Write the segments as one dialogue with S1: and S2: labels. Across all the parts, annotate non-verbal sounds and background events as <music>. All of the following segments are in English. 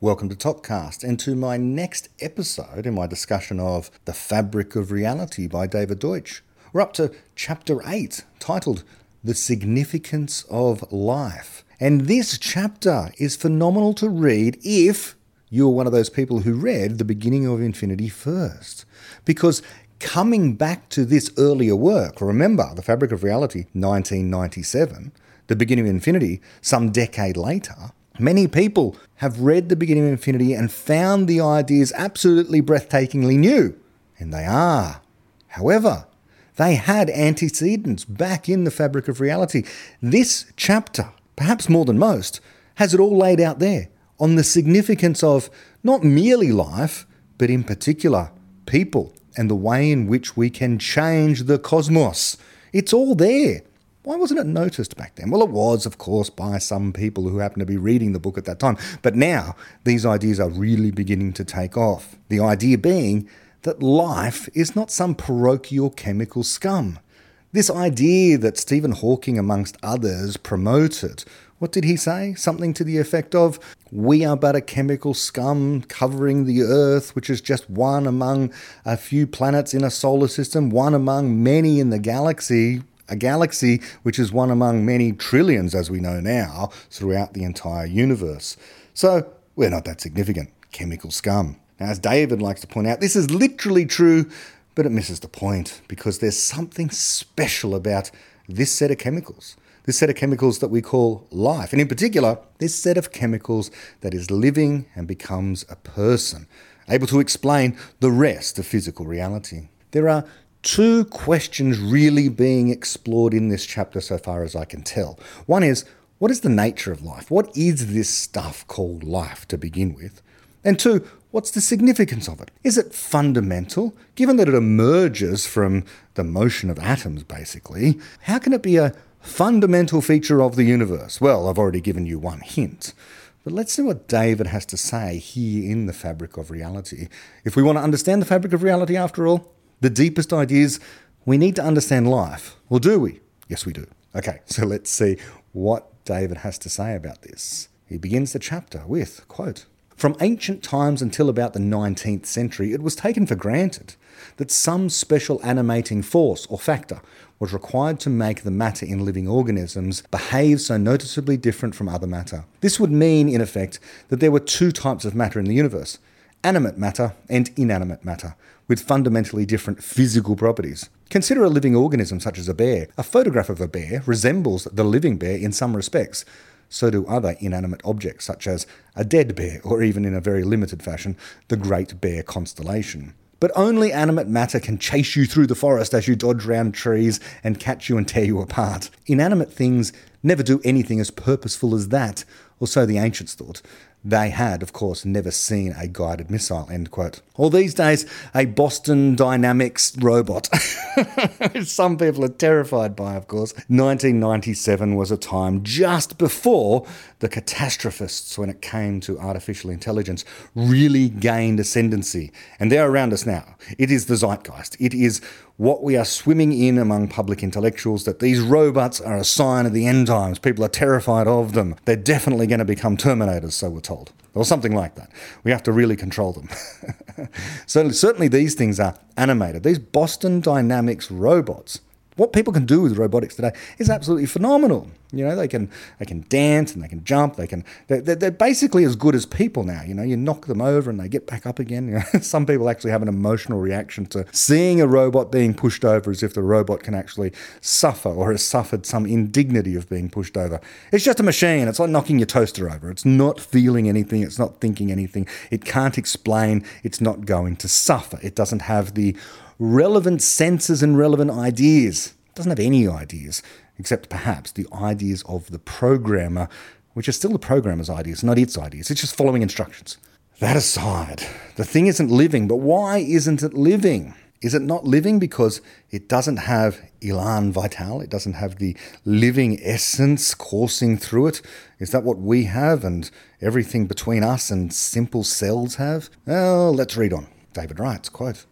S1: Welcome to ToKCast and to my next episode in my discussion of The Fabric of Reality by David Deutsch. We're up to chapter 8, titled The Significance of Life. And this chapter is phenomenal to read if you're one of those people who read the beginning of Infinity first. Because coming back to this earlier work, remember The Fabric of Reality, 1997, The Beginning of Infinity, some decade later, Many people have read The Beginning of Infinity and found the ideas absolutely breathtakingly new, and they are. However, they had antecedents back in the fabric of reality. This chapter, perhaps more than most, has it all laid out there on the significance of not merely life, but in particular, people and the way in which we can change the cosmos. It's all there. Why wasn't it noticed back then? Well, it was, of course, by some people who happened to be reading the book at that time. But now, these ideas are really beginning to take off. The idea being that life is not some parochial chemical scum. This idea that Stephen Hawking, amongst others, promoted. What did he say? Something to the effect of, We are but a chemical scum covering the Earth, which is just one among a few planets in a solar system, one among many in the galaxy a galaxy which is one among many trillions, as we know now, throughout the entire universe. So we're not that significant. Chemical scum. Now, as David likes to point out, this is literally true, but it misses the point because there's something special about this set of chemicals. This set of chemicals that we call life, and in particular, this set of chemicals that is living and becomes a person, able to explain the rest of physical reality. There are two questions really being explored in this chapter so far as I can tell. One is, what is the nature of life? What is this stuff called life to begin with? And two, what's the significance of it? Is it fundamental? Given that it emerges from the motion of atoms, basically, how can it be a fundamental feature of the universe? Well, I've already given you one hint. But let's see what David has to say here in the fabric of reality. If we want to understand the fabric of reality, after all, the deepest ideas, we need to understand life. Well, do we? Yes, we do. Okay, so let's see what David has to say about this. He begins the chapter with, quote, From ancient times until about the 19th century, it was taken for granted that some special animating force or factor was required to make the matter in living organisms behave so noticeably different from other matter. This would mean, in effect, that there were two types of matter in the universe animate matter and inanimate matter, with fundamentally different physical properties. Consider a living organism such as a bear. A photograph of a bear resembles the living bear in some respects. So do other inanimate objects, such as a dead bear, or even in a very limited fashion, the Great Bear constellation. But only animate matter can chase you through the forest as you dodge round trees and catch you and tear you apart. Inanimate things never do anything as purposeful as that, or so the ancients thought. They had, of course, never seen a guided missile, end quote. Or these days, a Boston Dynamics robot. <laughs> Some people are terrified by, of course. 1997 was a time just before the catastrophists, when it came to artificial intelligence, really gained ascendancy. And they're around us now. It is the zeitgeist. It is what we are swimming in among public intellectuals that these robots are a sign of the end times. People are terrified of them. They're definitely going to become Terminators, so we're told, or something like that. We have to really control them. <laughs> so, certainly, these things are animated. These Boston Dynamics robots what people can do with robotics today is absolutely phenomenal. You know, they can they can dance and they can jump. They can they're, they're basically as good as people now. You know, you knock them over and they get back up again. <laughs> You know, some people actually have an emotional reaction to seeing a robot being pushed over, as if the robot can actually suffer or has suffered some indignity of being pushed over. It's just a machine. It's like knocking your toaster over. It's not feeling anything. It's not thinking anything. It can't explain. It's not going to suffer. It doesn't have the relevant senses and relevant ideas. Doesn't have any ideas, except perhaps the ideas of the programmer, which are still the programmer's ideas, not its ideas. It's just following instructions. That aside, the thing isn't living, but why isn't it living? Is it not living because it doesn't have elan vital? It doesn't have the living essence coursing through it? Is that what we have and everything between us and simple cells have? Well, let's read on. David writes, quote,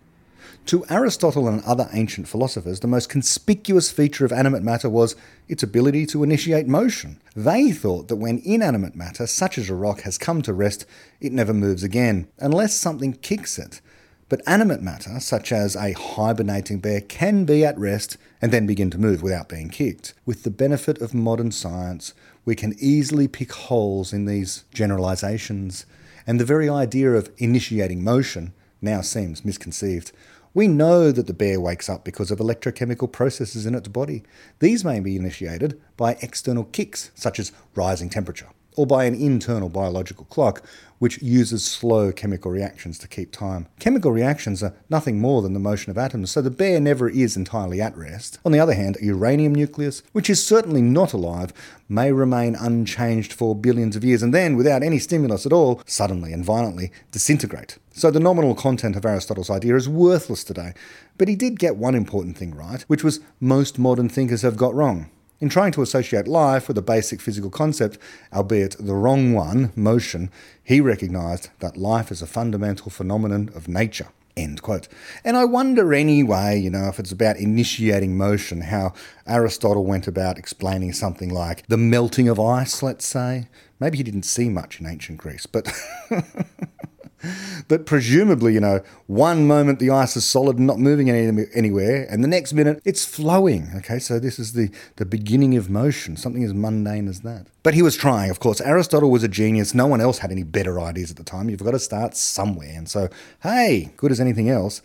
S1: To Aristotle and other ancient philosophers, the most conspicuous feature of animate matter was its ability to initiate motion. They thought that when inanimate matter, such as a rock, has come to rest, it never moves again, unless something kicks it. But animate matter, such as a hibernating bear, can be at rest and then begin to move without being kicked. With the benefit of modern science, we can easily pick holes in these generalizations, and the very idea of initiating motion now seems misconceived. We know that the bear wakes up because of electrochemical processes in its body. These may be initiated by external kicks, such as rising temperature, or by an internal biological clock, which uses slow chemical reactions to keep time. Chemical reactions are nothing more than the motion of atoms, so the bear never is entirely at rest. On the other hand, a uranium nucleus, which is certainly not alive, may remain unchanged for billions of years and then, without any stimulus at all, suddenly and violently disintegrate. So the nominal content of Aristotle's idea is worthless today. But he did get one important thing right, which was most modern thinkers have got wrong. In trying to associate life with a basic physical concept, albeit the wrong one, motion, he recognised that life is a fundamental phenomenon of nature. End quote. And I wonder anyway, you know, if it's about initiating motion, how Aristotle went about explaining something like the melting of ice, let's say. Maybe he didn't see much in ancient Greece, but <laughs> <laughs> but presumably, you know, one moment the ice is solid and not moving any, anywhere, and the next minute it's flowing. Okay, so this is the, the beginning of motion, something as mundane as that. But he was trying, of course. Aristotle was a genius. No one else had any better ideas at the time. You've got to start somewhere. And so, hey, good as anything else.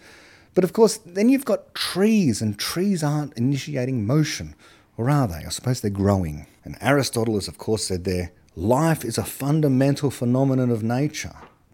S1: But of course, then you've got trees, and trees aren't initiating motion. Or are they? I suppose they're growing. And Aristotle has, of course, said there life is a fundamental phenomenon of nature.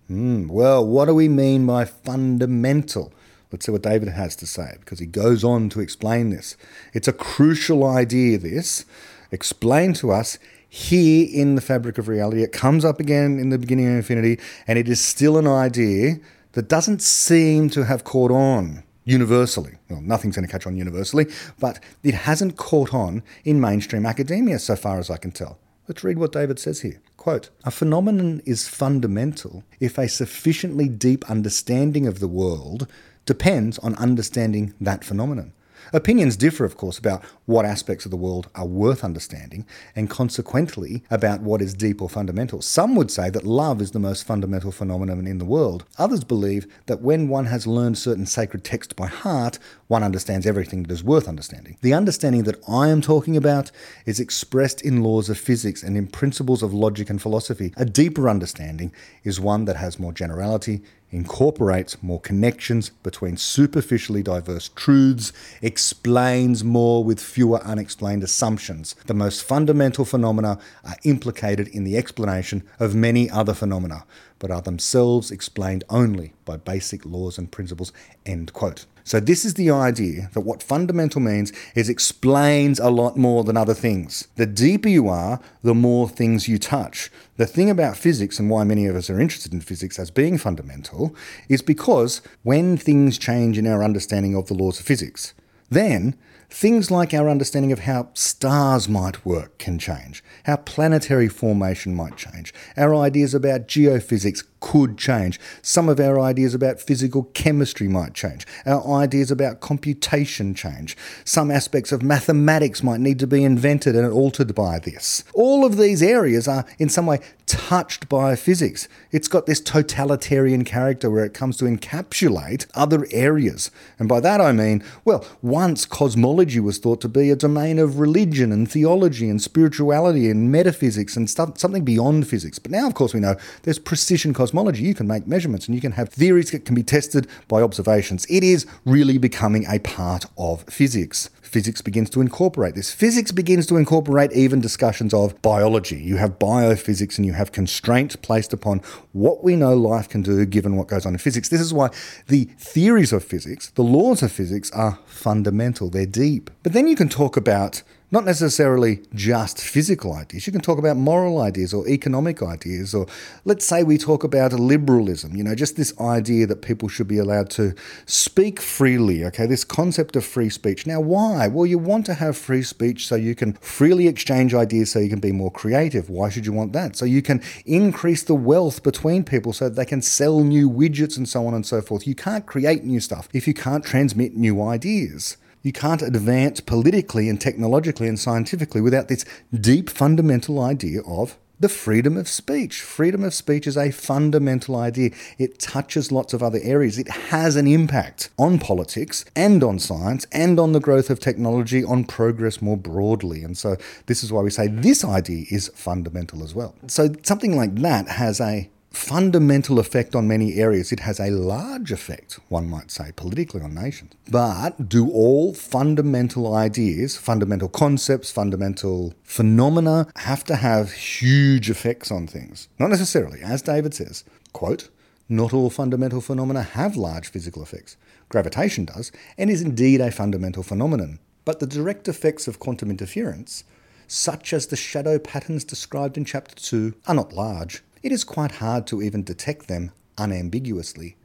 S1: Mm, well, what do we mean by fundamental? Let's see what David has to say because he goes on to explain this. It's a crucial idea, this. Explain to us here in the fabric of reality. It comes up again in the beginning of infinity, and it is still an idea that doesn't seem to have caught on universally. Well, nothing's going to catch on universally, but it hasn't caught on in mainstream academia so far as I can tell. Let's read what David says here. Quote A phenomenon is fundamental if a sufficiently deep understanding of the world depends on understanding that phenomenon. Opinions differ, of course, about what aspects of the world are worth understanding, and consequently about what is deep or fundamental. Some would say that love is the most fundamental phenomenon in the world. Others believe that when one has learned certain sacred texts by heart, one understands everything that is worth understanding. The understanding that I am talking about is expressed in laws of physics and in principles of logic and philosophy. A deeper understanding is one that has more generality, incorporates more connections between superficially diverse truths, explains more with fewer unexplained assumptions. The most fundamental phenomena are implicated in the explanation of many other phenomena, but are themselves explained only by basic laws and principles. End quote. So, this is the idea that what fundamental means is explains a lot more than other things. The deeper you are, the more things you touch. The thing about physics and why many of us are interested in physics as being fundamental is because when things change in our understanding of the laws of physics, then Things like our understanding of how stars might work can change, how planetary formation might change, our ideas about geophysics could change, some of our ideas about physical chemistry might change, our ideas about computation change, some aspects of mathematics might need to be invented and altered by this. All of these areas are in some way touched by physics. It's got this totalitarian character where it comes to encapsulate other areas. And by that I mean, well, once cosmology was thought to be a domain of religion and theology and spirituality and metaphysics and stuff, something beyond physics. But now, of course, we know there's precision cosmology. Cosmology, you can make measurements and you can have theories that can be tested by observations. It is really becoming a part of physics physics begins to incorporate this. Physics begins to incorporate even discussions of biology. You have biophysics and you have constraints placed upon what we know life can do given what goes on in physics. This is why the theories of physics, the laws of physics, are fundamental, they're deep. But then you can talk about Not necessarily just physical ideas. You can talk about moral ideas or economic ideas, or let's say we talk about liberalism, you know, just this idea that people should be allowed to speak freely, okay, this concept of free speech. Now, why? Well, you want to have free speech so you can freely exchange ideas so you can be more creative. Why should you want that? So you can increase the wealth between people so they can sell new widgets and so on and so forth. You can't create new stuff if you can't transmit new ideas. You can't advance politically and technologically and scientifically without this deep fundamental idea of the freedom of speech. Freedom of speech is a fundamental idea. It touches lots of other areas. It has an impact on politics and on science and on the growth of technology, on progress more broadly. And so, this is why we say this idea is fundamental as well. So, something like that has a fundamental effect on many areas. It has a large effect, one might say, politically on nations. But do all fundamental ideas, fundamental concepts, fundamental phenomena have to have huge effects on things? Not necessarily. As David says, quote, not all fundamental phenomena have large physical effects. Gravitation does, and is indeed a fundamental phenomenon. But the direct effects of quantum interference, such as the shadow patterns described in Chapter 2, are not large it is quite hard to even detect them unambiguously.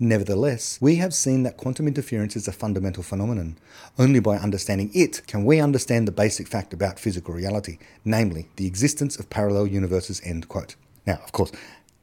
S1: Nevertheless, we have seen that quantum interference is a fundamental phenomenon. Only by understanding it can we understand the basic fact about physical reality, namely the existence of parallel universes. End quote. Now, of course,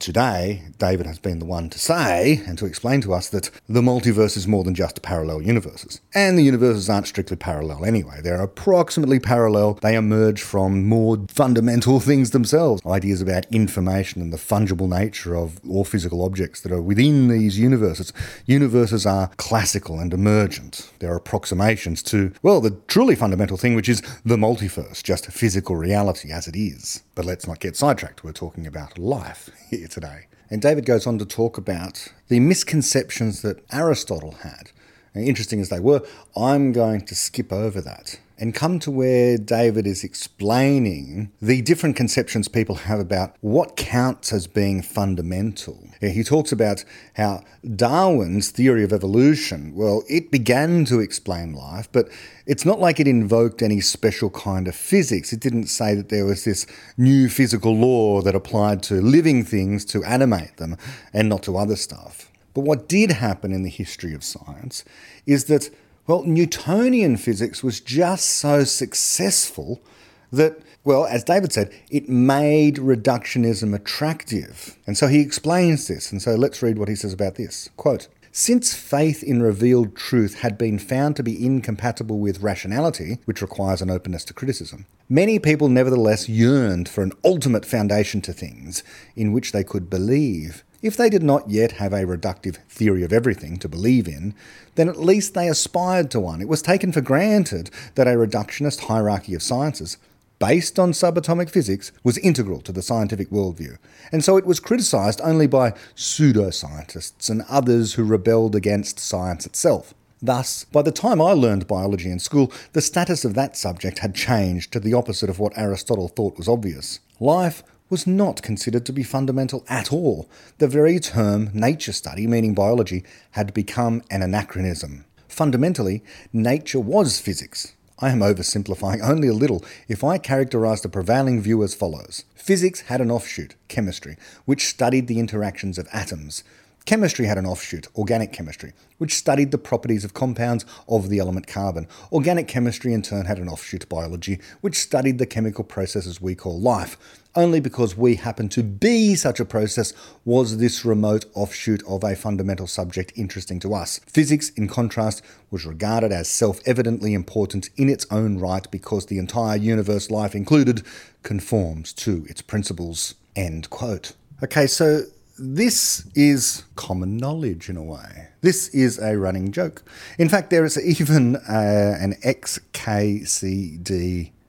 S1: Today, David has been the one to say and to explain to us that the multiverse is more than just parallel universes. And the universes aren't strictly parallel anyway. They're approximately parallel. They emerge from more fundamental <laughs> things themselves. Ideas about information and the fungible nature of all physical objects that are within these universes. Universes are classical and emergent. They're approximations to, well, the truly fundamental thing, which is the multiverse, just physical reality as it is. But let's not get sidetracked. We're talking about life <laughs> here today. And David goes on to talk about the misconceptions that Aristotle had. Interesting as they were, I'm going to skip over that and come to where David is explaining the different conceptions people have about what counts as being fundamental. He talks about how Darwin's theory of evolution, well, it began to explain life, but it's not like it invoked any special kind of physics. It didn't say that there was this new physical law that applied to living things to animate them and not to other stuff. But what did happen in the history of science is that well, Newtonian physics was just so successful that, well, as David said, it made reductionism attractive. And so he explains this. And so let's read what he says about this. Quote, since faith in revealed truth had been found to be incompatible with rationality, which requires an openness to criticism, many people nevertheless yearned for an ultimate foundation to things in which they could believe. If they did not yet have a reductive theory of everything to believe in, then at least they aspired to one. It was taken for granted that a reductionist hierarchy of sciences, based on subatomic physics, was integral to the scientific worldview, and so it was criticised only by pseudoscientists and others who rebelled against science itself. Thus, by the time I learned biology in school, the status of that subject had changed to the opposite of what Aristotle thought was obvious. Life was not considered to be fundamental at all. The very term nature study, meaning biology, had become an anachronism. Fundamentally, nature was physics. I am oversimplifying only a little if I characterize the prevailing view as follows. Physics had an offshoot, chemistry, which studied the interactions of atoms. Chemistry had an offshoot, organic chemistry, which studied the properties of compounds of the element carbon. Organic chemistry, in turn, had an offshoot, biology, which studied the chemical processes we call life. Only because we happen to be such a process was this remote offshoot of a fundamental subject interesting to us. Physics, in contrast, was regarded as self evidently important in its own right because the entire universe, life included, conforms to its principles. End quote. Okay, so this is common knowledge in a way. This is a running joke. In fact, there is even uh, an XKCD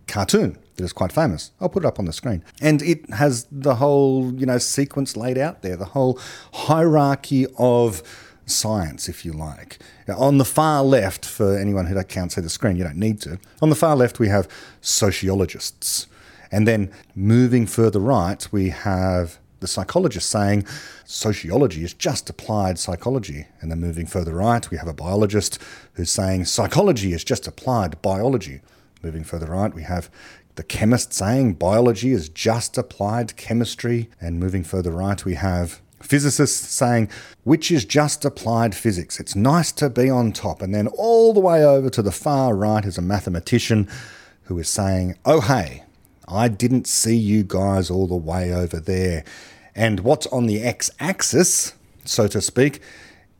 S1: cartoon that is quite famous. I'll put it up on the screen. And it has the whole, you know, sequence laid out there, the whole hierarchy of science, if you like. On the far left, for anyone who can't see the screen, you don't need to. On the far left, we have sociologists. And then moving further right, we have the psychologist saying sociology is just applied psychology. And then moving further right, we have a biologist who's saying psychology is just applied biology. Moving further right, we have the chemist saying biology is just applied chemistry. And moving further right, we have physicists saying, which is just applied physics. It's nice to be on top. And then all the way over to the far right is a mathematician who is saying, oh, hey, I didn't see you guys all the way over there. And what's on the x axis, so to speak,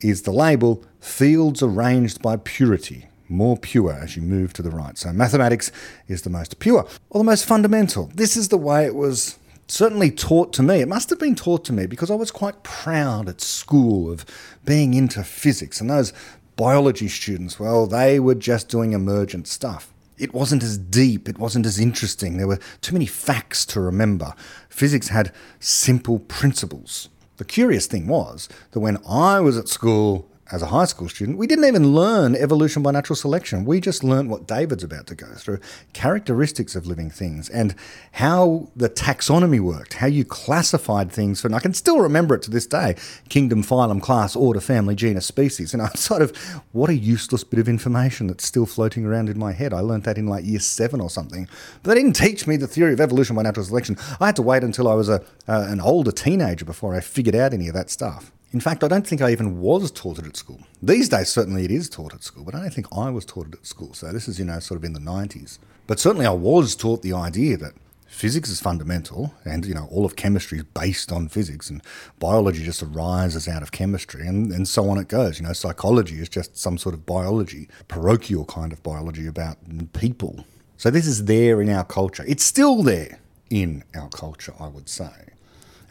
S1: is the label fields arranged by purity, more pure as you move to the right. So mathematics is the most pure or the most fundamental. This is the way it was certainly taught to me. It must have been taught to me because I was quite proud at school of being into physics. And those biology students, well, they were just doing emergent stuff. It wasn't as deep, it wasn't as interesting. There were too many facts to remember. Physics had simple principles. The curious thing was that when I was at school as a high school student, we didn't even learn evolution by natural selection. We just learned what David's about to go through characteristics of living things and how the taxonomy worked, how you classified things. And I can still remember it to this day kingdom, phylum, class, order, family, genus, species. And I'm <laughs> sort of, what a useless bit of information that's still floating around in my head. I learned that in like year seven or something. But they didn't teach me the theory of evolution by natural selection. I had to wait until I was a, uh, an older teenager before I figured out any of that stuff. In fact, I don't think I even was taught it at school. These days, certainly it is taught at school, but I don't think I was taught it at school. So this is, you know, sort of in the 90s. But certainly I was taught the idea that physics is fundamental and, you know, all of chemistry is based on physics and biology just arises out of chemistry and, and so on it goes. You know, psychology is just some sort of biology, parochial kind of biology about people. So this is there in our culture. It's still there in our culture, I would say.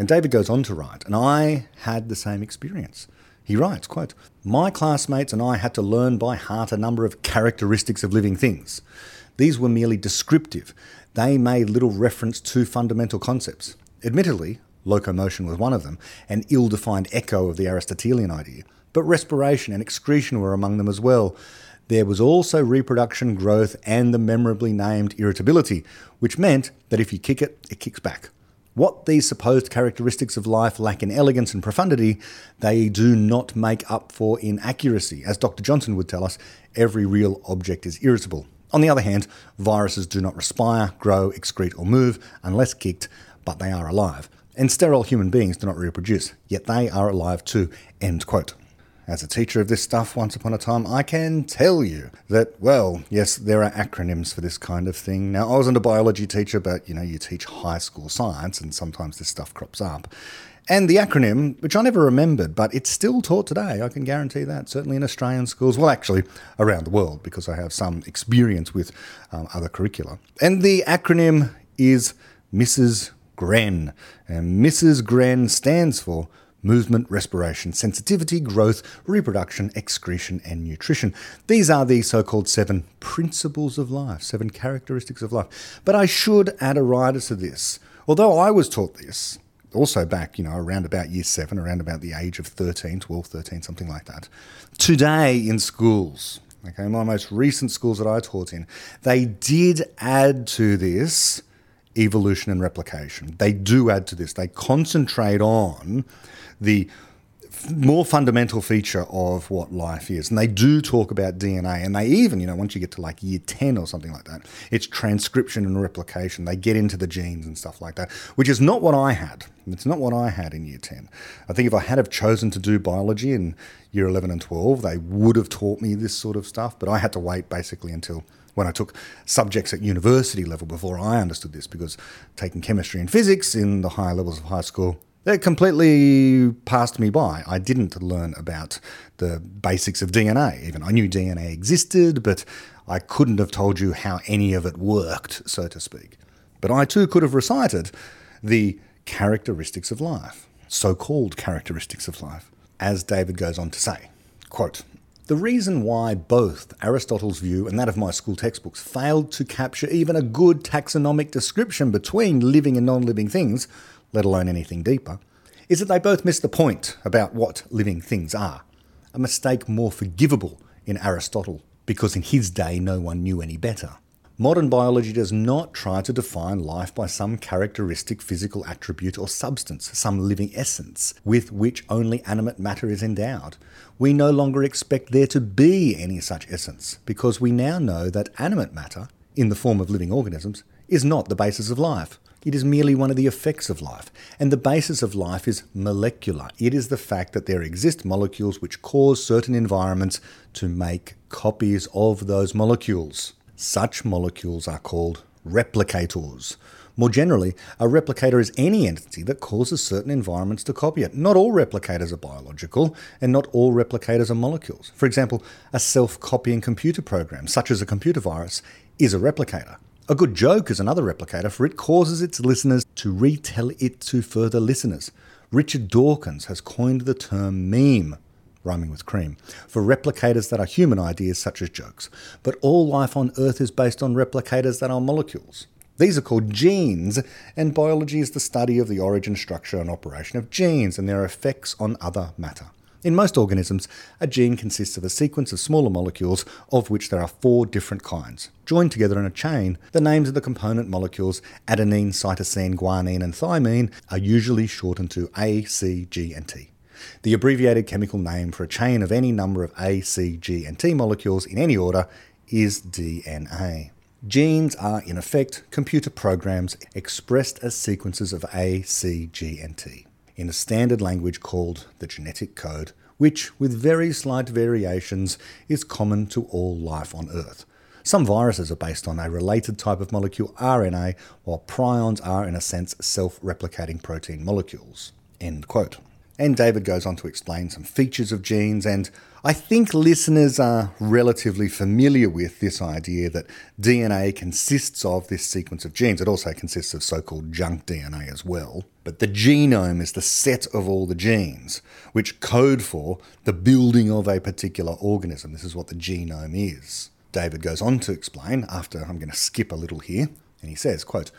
S1: And David goes on to write, and I had the same experience. He writes, quote, My classmates and I had to learn by heart a number of characteristics of living things. These were merely descriptive. They made little reference to fundamental concepts. Admittedly, locomotion was one of them, an ill defined echo of the Aristotelian idea, but respiration and excretion were among them as well. There was also reproduction, growth, and the memorably named irritability, which meant that if you kick it, it kicks back. What these supposed characteristics of life lack in elegance and profundity, they do not make up for in accuracy. As Dr. Johnson would tell us, every real object is irritable. On the other hand, viruses do not respire, grow, excrete, or move unless kicked, but they are alive. And sterile human beings do not reproduce, yet they are alive too. End quote. As a teacher of this stuff once upon a time, I can tell you that, well, yes, there are acronyms for this kind of thing. Now, I wasn't a biology teacher, but you know, you teach high school science, and sometimes this stuff crops up. And the acronym, which I never remembered, but it's still taught today, I can guarantee that, certainly in Australian schools, well, actually around the world, because I have some experience with um, other curricula. And the acronym is Mrs. Gren. And Mrs. Gren stands for movement, respiration, sensitivity, growth, reproduction, excretion, and nutrition. These are the so called seven principles of life, seven characteristics of life. But I should add a rider to this. Although I was taught this, also back, you know, around about year seven, around about the age of 13, 12, 13, something like that. Today in schools, okay, my most recent schools that I taught in, they did add to this evolution and replication. They do add to this. They concentrate on the more fundamental feature of what life is. And they do talk about DNA, and they even, you know, once you get to like year 10 or something like that, it's transcription and replication. They get into the genes and stuff like that, which is not what I had. It's not what I had in year 10. I think if I had have chosen to do biology in year 11 and 12, they would have taught me this sort of stuff, but I had to wait basically until when I took subjects at university level before I understood this because taking chemistry and physics in the higher levels of high school that completely passed me by. I didn't learn about the basics of DNA, even. I knew DNA existed, but I couldn't have told you how any of it worked, so to speak. But I too could have recited the characteristics of life, so called characteristics of life, as David goes on to say. Quote, the reason why both Aristotle's view and that of my school textbooks failed to capture even a good taxonomic description between living and non living things let alone anything deeper, is that they both miss the point about what living things are. A mistake more forgivable in Aristotle, because in his day no one knew any better. Modern biology does not try to define life by some characteristic physical attribute or substance, some living essence, with which only animate matter is endowed. We no longer expect there to be any such essence, because we now know that animate matter in the form of living organisms, is not the basis of life. It is merely one of the effects of life. And the basis of life is molecular. It is the fact that there exist molecules which cause certain environments to make copies of those molecules. Such molecules are called replicators. More generally, a replicator is any entity that causes certain environments to copy it. Not all replicators are biological, and not all replicators are molecules. For example, a self copying computer program, such as a computer virus, is a replicator. A good joke is another replicator, for it causes its listeners to retell it to further listeners. Richard Dawkins has coined the term meme, rhyming with cream, for replicators that are human ideas such as jokes. But all life on Earth is based on replicators that are molecules. These are called genes, and biology is the study of the origin, structure, and operation of genes and their effects on other matter. In most organisms, a gene consists of a sequence of smaller molecules, of which there are four different kinds. Joined together in a chain, the names of the component molecules, adenine, cytosine, guanine, and thymine, are usually shortened to A, C, G, and T. The abbreviated chemical name for a chain of any number of A, C, G, and T molecules in any order is DNA. Genes are, in effect, computer programs expressed as sequences of A, C, G, and T in a standard language called the genetic code, which, with very slight variations, is common to all life on Earth. Some viruses are based on a related type of molecule, RNA, while prions are, in a sense, self replicating protein molecules. End quote. And David goes on to explain some features of genes, and I think listeners are relatively familiar with this idea that DNA consists of this sequence of genes. It also consists of so called junk DNA as well. But the genome is the set of all the genes which code for the building of a particular organism. This is what the genome is. David goes on to explain, after I'm going to skip a little here, and he says, quote,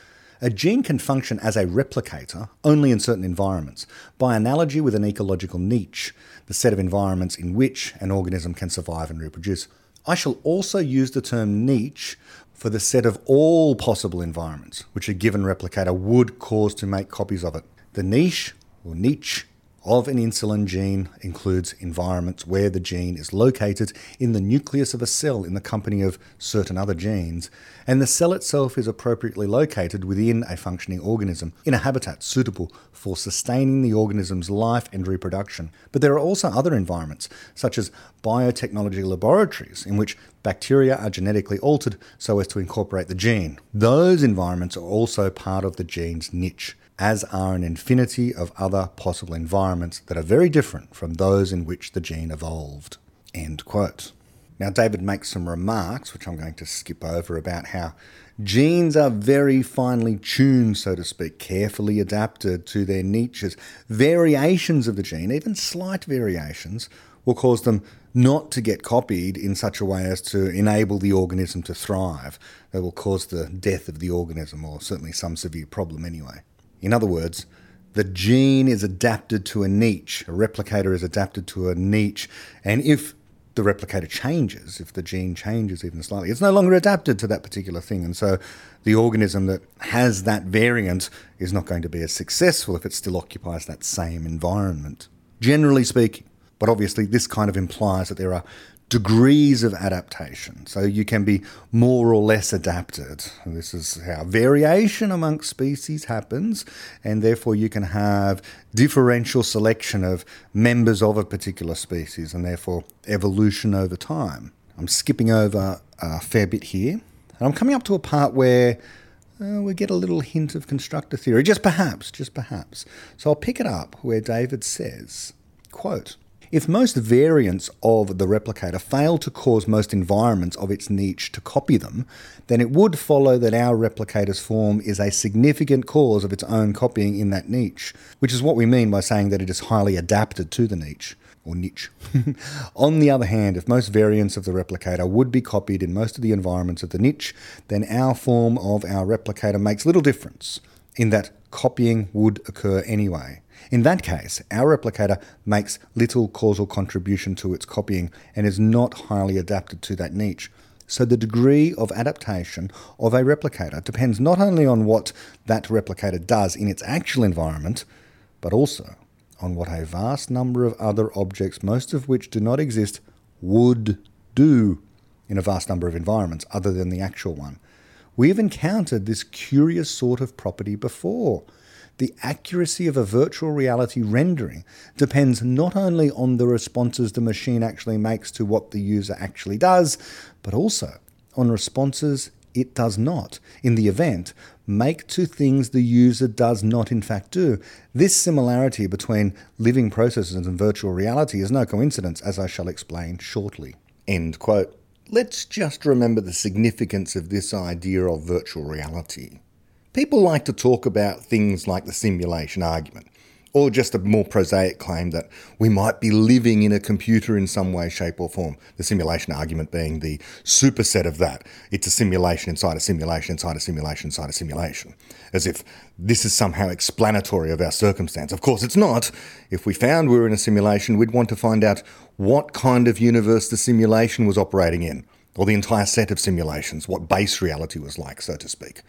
S1: a gene can function as a replicator only in certain environments, by analogy with an ecological niche, the set of environments in which an organism can survive and reproduce. I shall also use the term niche for the set of all possible environments which a given replicator would cause to make copies of it. The niche, or niche, of an insulin gene includes environments where the gene is located in the nucleus of a cell in the company of certain other genes, and the cell itself is appropriately located within a functioning organism in a habitat suitable for sustaining the organism's life and reproduction. But there are also other environments, such as biotechnology laboratories, in which bacteria are genetically altered so as to incorporate the gene. Those environments are also part of the gene's niche as are an infinity of other possible environments that are very different from those in which the gene evolved. End quote. Now, David makes some remarks, which I'm going to skip over, about how genes are very finely tuned, so to speak, carefully adapted to their niches. Variations of the gene, even slight variations, will cause them not to get copied in such a way as to enable the organism to thrive. They will cause the death of the organism, or certainly some severe problem anyway. In other words, the gene is adapted to a niche, a replicator is adapted to a niche, and if the replicator changes, if the gene changes even slightly, it's no longer adapted to that particular thing. And so the organism that has that variant is not going to be as successful if it still occupies that same environment. Generally speaking, but obviously, this kind of implies that there are degrees of adaptation. So you can be more or less adapted. This is how variation amongst species happens, and therefore you can have differential selection of members of a particular species, and therefore evolution over time. I'm skipping over a fair bit here, and I'm coming up to a part where uh, we get a little hint of constructor theory, just perhaps, just perhaps. So I'll pick it up where David says, quote, if most variants of the replicator fail to cause most environments of its niche to copy them, then it would follow that our replicator's form is a significant cause of its own copying in that niche, which is what we mean by saying that it is highly adapted to the niche or niche. <laughs> On the other hand, if most variants of the replicator would be copied in most of the environments of the niche, then our form of our replicator makes little difference in that copying would occur anyway. In that case, our replicator makes little causal contribution to its copying and is not highly adapted to that niche. So the degree of adaptation of a replicator depends not only on what that replicator does in its actual environment, but also on what a vast number of other objects, most of which do not exist, would do in a vast number of environments other than the actual one. we've encountered this curious sort of property before. The accuracy of a virtual reality rendering depends not only on the responses the machine actually makes to what the user actually does, but also on responses it does not, in the event, make to things the user does not in fact do. This similarity between living processes and virtual reality is no coincidence, as I shall explain shortly. End quote. Let's just remember the significance of this idea of virtual reality. People like to talk about things like the simulation argument or just a more prosaic claim that we might be living in a computer in some way, shape, or form. The simulation argument being the superset of that. It's a simulation inside a simulation inside a simulation inside a simulation. As if this is somehow explanatory of our circumstance. Of course, it's not. If we found we were in a simulation, we'd want to find out what kind of universe the simulation was operating in, or the entire set of simulations, what base reality was like, so to speak.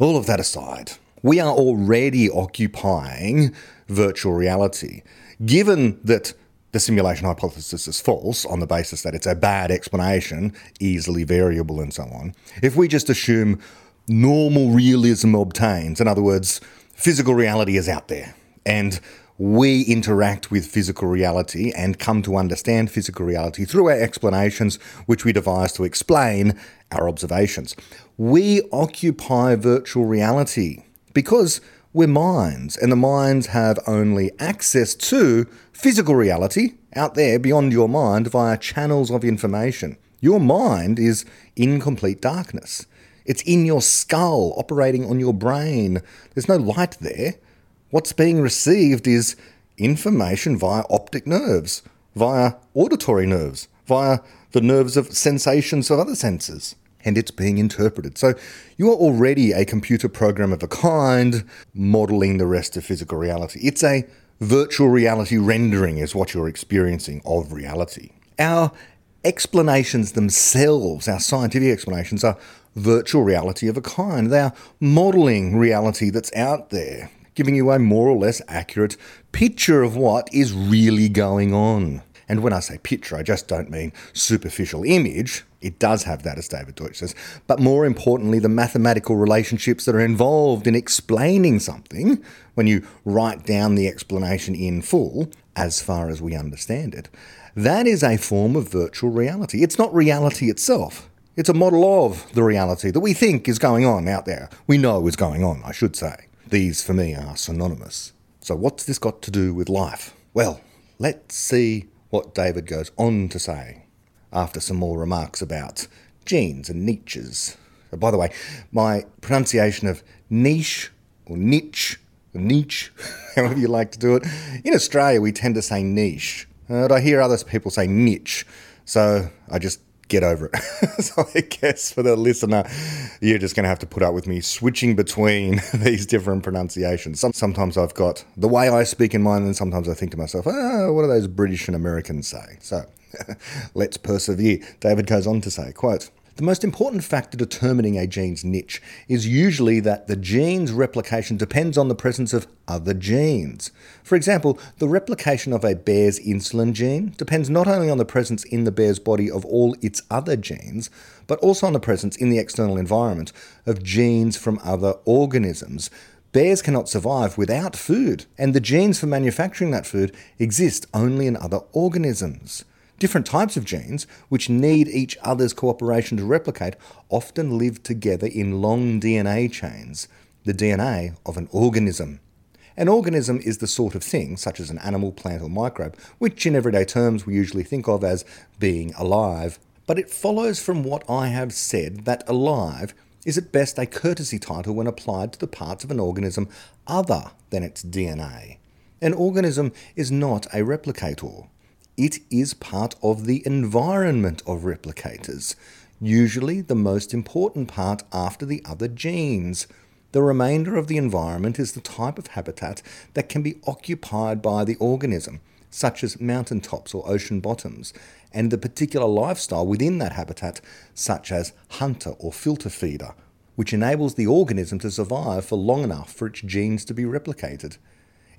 S1: All of that aside, we are already occupying virtual reality. Given that the simulation hypothesis is false on the basis that it's a bad explanation, easily variable, and so on, if we just assume normal realism obtains, in other words, physical reality is out there, and we interact with physical reality and come to understand physical reality through our explanations, which we devise to explain our observations. We occupy virtual reality because we're minds, and the minds have only access to physical reality out there beyond your mind via channels of information. Your mind is in complete darkness. It's in your skull, operating on your brain. There's no light there. What's being received is information via optic nerves, via auditory nerves, via the nerves of sensations of other senses and it's being interpreted. So you are already a computer program of a kind modeling the rest of physical reality. It's a virtual reality rendering, is what you're experiencing of reality. Our explanations themselves, our scientific explanations, are virtual reality of a kind. They are modeling reality that's out there, giving you a more or less accurate picture of what is really going on. And when I say picture, I just don't mean superficial image. It does have that, as David Deutsch says. But more importantly, the mathematical relationships that are involved in explaining something when you write down the explanation in full, as far as we understand it. That is a form of virtual reality. It's not reality itself. It's a model of the reality that we think is going on out there. We know is going on, I should say. These, for me, are synonymous. So, what's this got to do with life? Well, let's see what David goes on to say after some more remarks about genes and niches. Uh, by the way, my pronunciation of niche or niche or niche, <laughs> however you like to do it, in Australia we tend to say niche. Uh, but I hear other people say niche, so I just get over it. <laughs> so I guess for the listener, you're just going to have to put up with me switching between <laughs> these different pronunciations. Sometimes I've got the way I speak in mind, and sometimes I think to myself, ah, what do those British and Americans say? So <laughs> let's persevere. David goes on to say, quote, the most important factor determining a gene's niche is usually that the gene's replication depends on the presence of other genes. For example, the replication of a bear's insulin gene depends not only on the presence in the bear's body of all its other genes, but also on the presence in the external environment of genes from other organisms. Bears cannot survive without food, and the genes for manufacturing that food exist only in other organisms. Different types of genes, which need each other's cooperation to replicate, often live together in long DNA chains, the DNA of an organism. An organism is the sort of thing, such as an animal, plant, or microbe, which in everyday terms we usually think of as being alive. But it follows from what I have said that alive is at best a courtesy title when applied to the parts of an organism other than its DNA. An organism is not a replicator. It is part of the environment of replicators, usually the most important part after the other genes. The remainder of the environment is the type of habitat that can be occupied by the organism, such as mountaintops or ocean bottoms, and the particular lifestyle within that habitat, such as hunter or filter feeder, which enables the organism to survive for long enough for its genes to be replicated.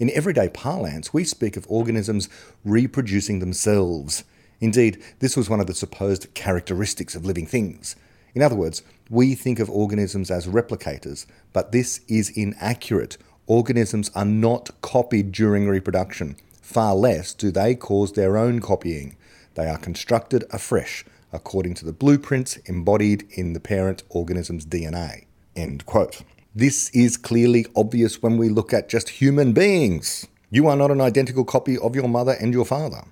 S1: In everyday parlance, we speak of organisms reproducing themselves. Indeed, this was one of the supposed characteristics of living things. In other words, we think of organisms as replicators, but this is inaccurate. Organisms are not copied during reproduction. Far less do they cause their own copying. They are constructed afresh according to the blueprints embodied in the parent organism's DNA. End quote. This is clearly obvious when we look at just human beings. You are not an identical copy of your mother and your father.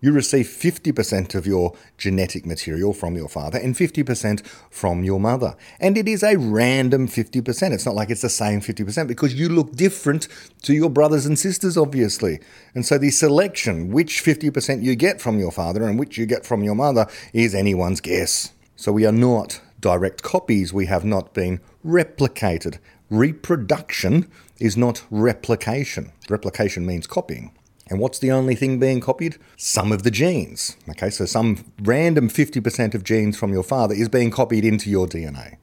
S1: You receive 50% of your genetic material from your father and 50% from your mother. And it is a random 50%. It's not like it's the same 50% because you look different to your brothers and sisters, obviously. And so the selection, which 50% you get from your father and which you get from your mother, is anyone's guess. So we are not direct copies, we have not been replicated. Reproduction is not replication. Replication means copying. And what's the only thing being copied? Some of the genes. Okay, so some random 50% of genes from your father is being copied into your DNA.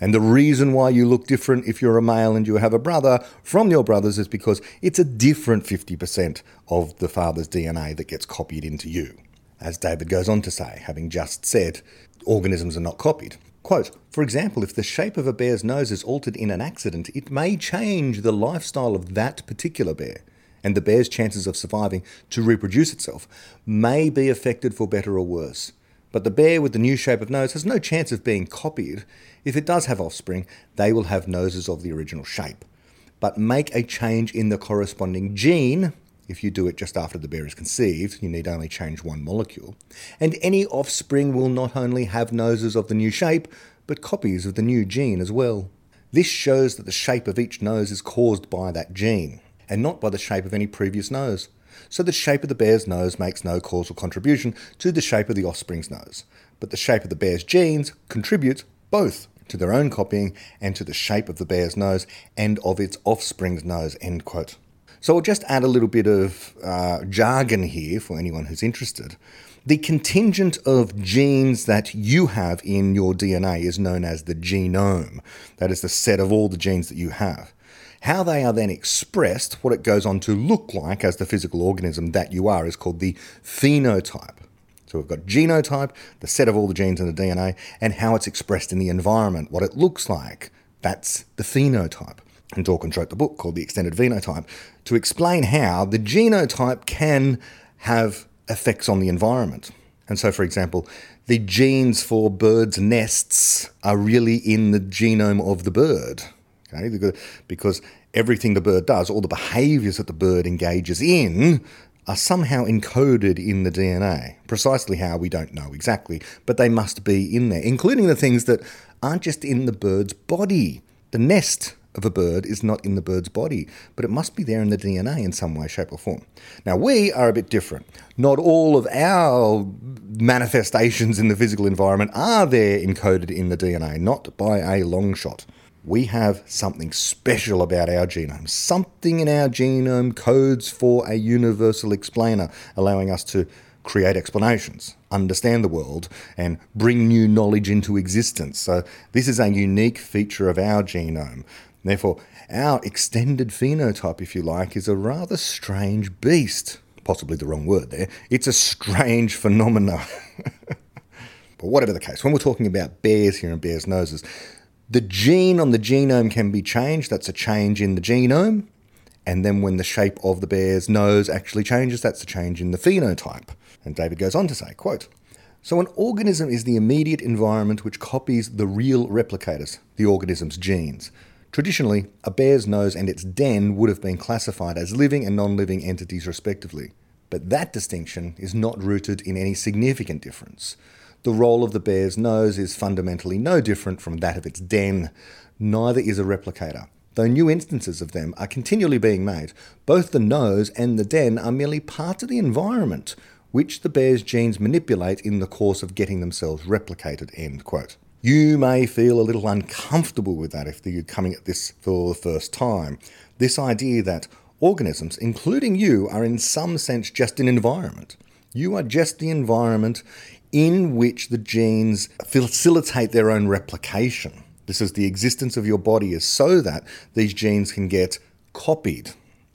S1: And the reason why you look different if you're a male and you have a brother from your brothers is because it's a different 50% of the father's DNA that gets copied into you. As David goes on to say, having just said, organisms are not copied. Quote, for example, if the shape of a bear's nose is altered in an accident, it may change the lifestyle of that particular bear and the bear's chances of surviving to reproduce itself may be affected for better or worse. But the bear with the new shape of nose has no chance of being copied. If it does have offspring, they will have noses of the original shape. But make a change in the corresponding gene. If you do it just after the bear is conceived, you need only change one molecule. And any offspring will not only have noses of the new shape, but copies of the new gene as well. This shows that the shape of each nose is caused by that gene and not by the shape of any previous nose. So the shape of the bear's nose makes no causal contribution to the shape of the offspring's nose, but the shape of the bear's genes contributes both to their own copying and to the shape of the bear's nose and of its offspring's nose. End quote. So I'll just add a little bit of uh, jargon here for anyone who's interested. The contingent of genes that you have in your DNA is known as the genome. That is the set of all the genes that you have. How they are then expressed, what it goes on to look like as the physical organism that you are, is called the phenotype. So we've got genotype, the set of all the genes in the DNA, and how it's expressed in the environment, what it looks like. That's the phenotype. And Dawkins wrote the book called The Extended Phenotype to explain how the genotype can have effects on the environment. And so, for example, the genes for birds' nests are really in the genome of the bird. Okay, because everything the bird does, all the behaviors that the bird engages in, are somehow encoded in the DNA. Precisely how we don't know exactly, but they must be in there, including the things that aren't just in the bird's body. The nest of a bird is not in the bird's body, but it must be there in the DNA in some way, shape, or form. Now, we are a bit different. Not all of our manifestations in the physical environment are there encoded in the DNA, not by a long shot we have something special about our genome. Something in our genome codes for a universal explainer, allowing us to create explanations, understand the world, and bring new knowledge into existence. So, this is a unique feature of our genome. Therefore, our extended phenotype, if you like, is a rather strange beast. Possibly the wrong word there. It's a strange phenomenon. <laughs> but whatever the case, when we're talking about bears here and bears' noses, the gene on the genome can be changed. That's a change in the genome. And then when the shape of the bear's nose actually changes, that's a change in the phenotype. And David goes on to say, quote, so an organism is the immediate environment which copies the real replicators, the organism's genes. Traditionally, a bear's nose and its den would have been classified as living and non-living entities respectively. But that distinction is not rooted in any significant difference. The role of the bear's nose is fundamentally no different from that of its den. Neither is a replicator. Though new instances of them are continually being made, both the nose and the den are merely part of the environment which the bear's genes manipulate in the course of getting themselves replicated. End quote. You may feel a little uncomfortable with that if you're coming at this for the first time. This idea that organisms, including you, are in some sense just an environment. You are just the environment in which the genes facilitate their own replication. This is the existence of your body is so that these genes can get copied.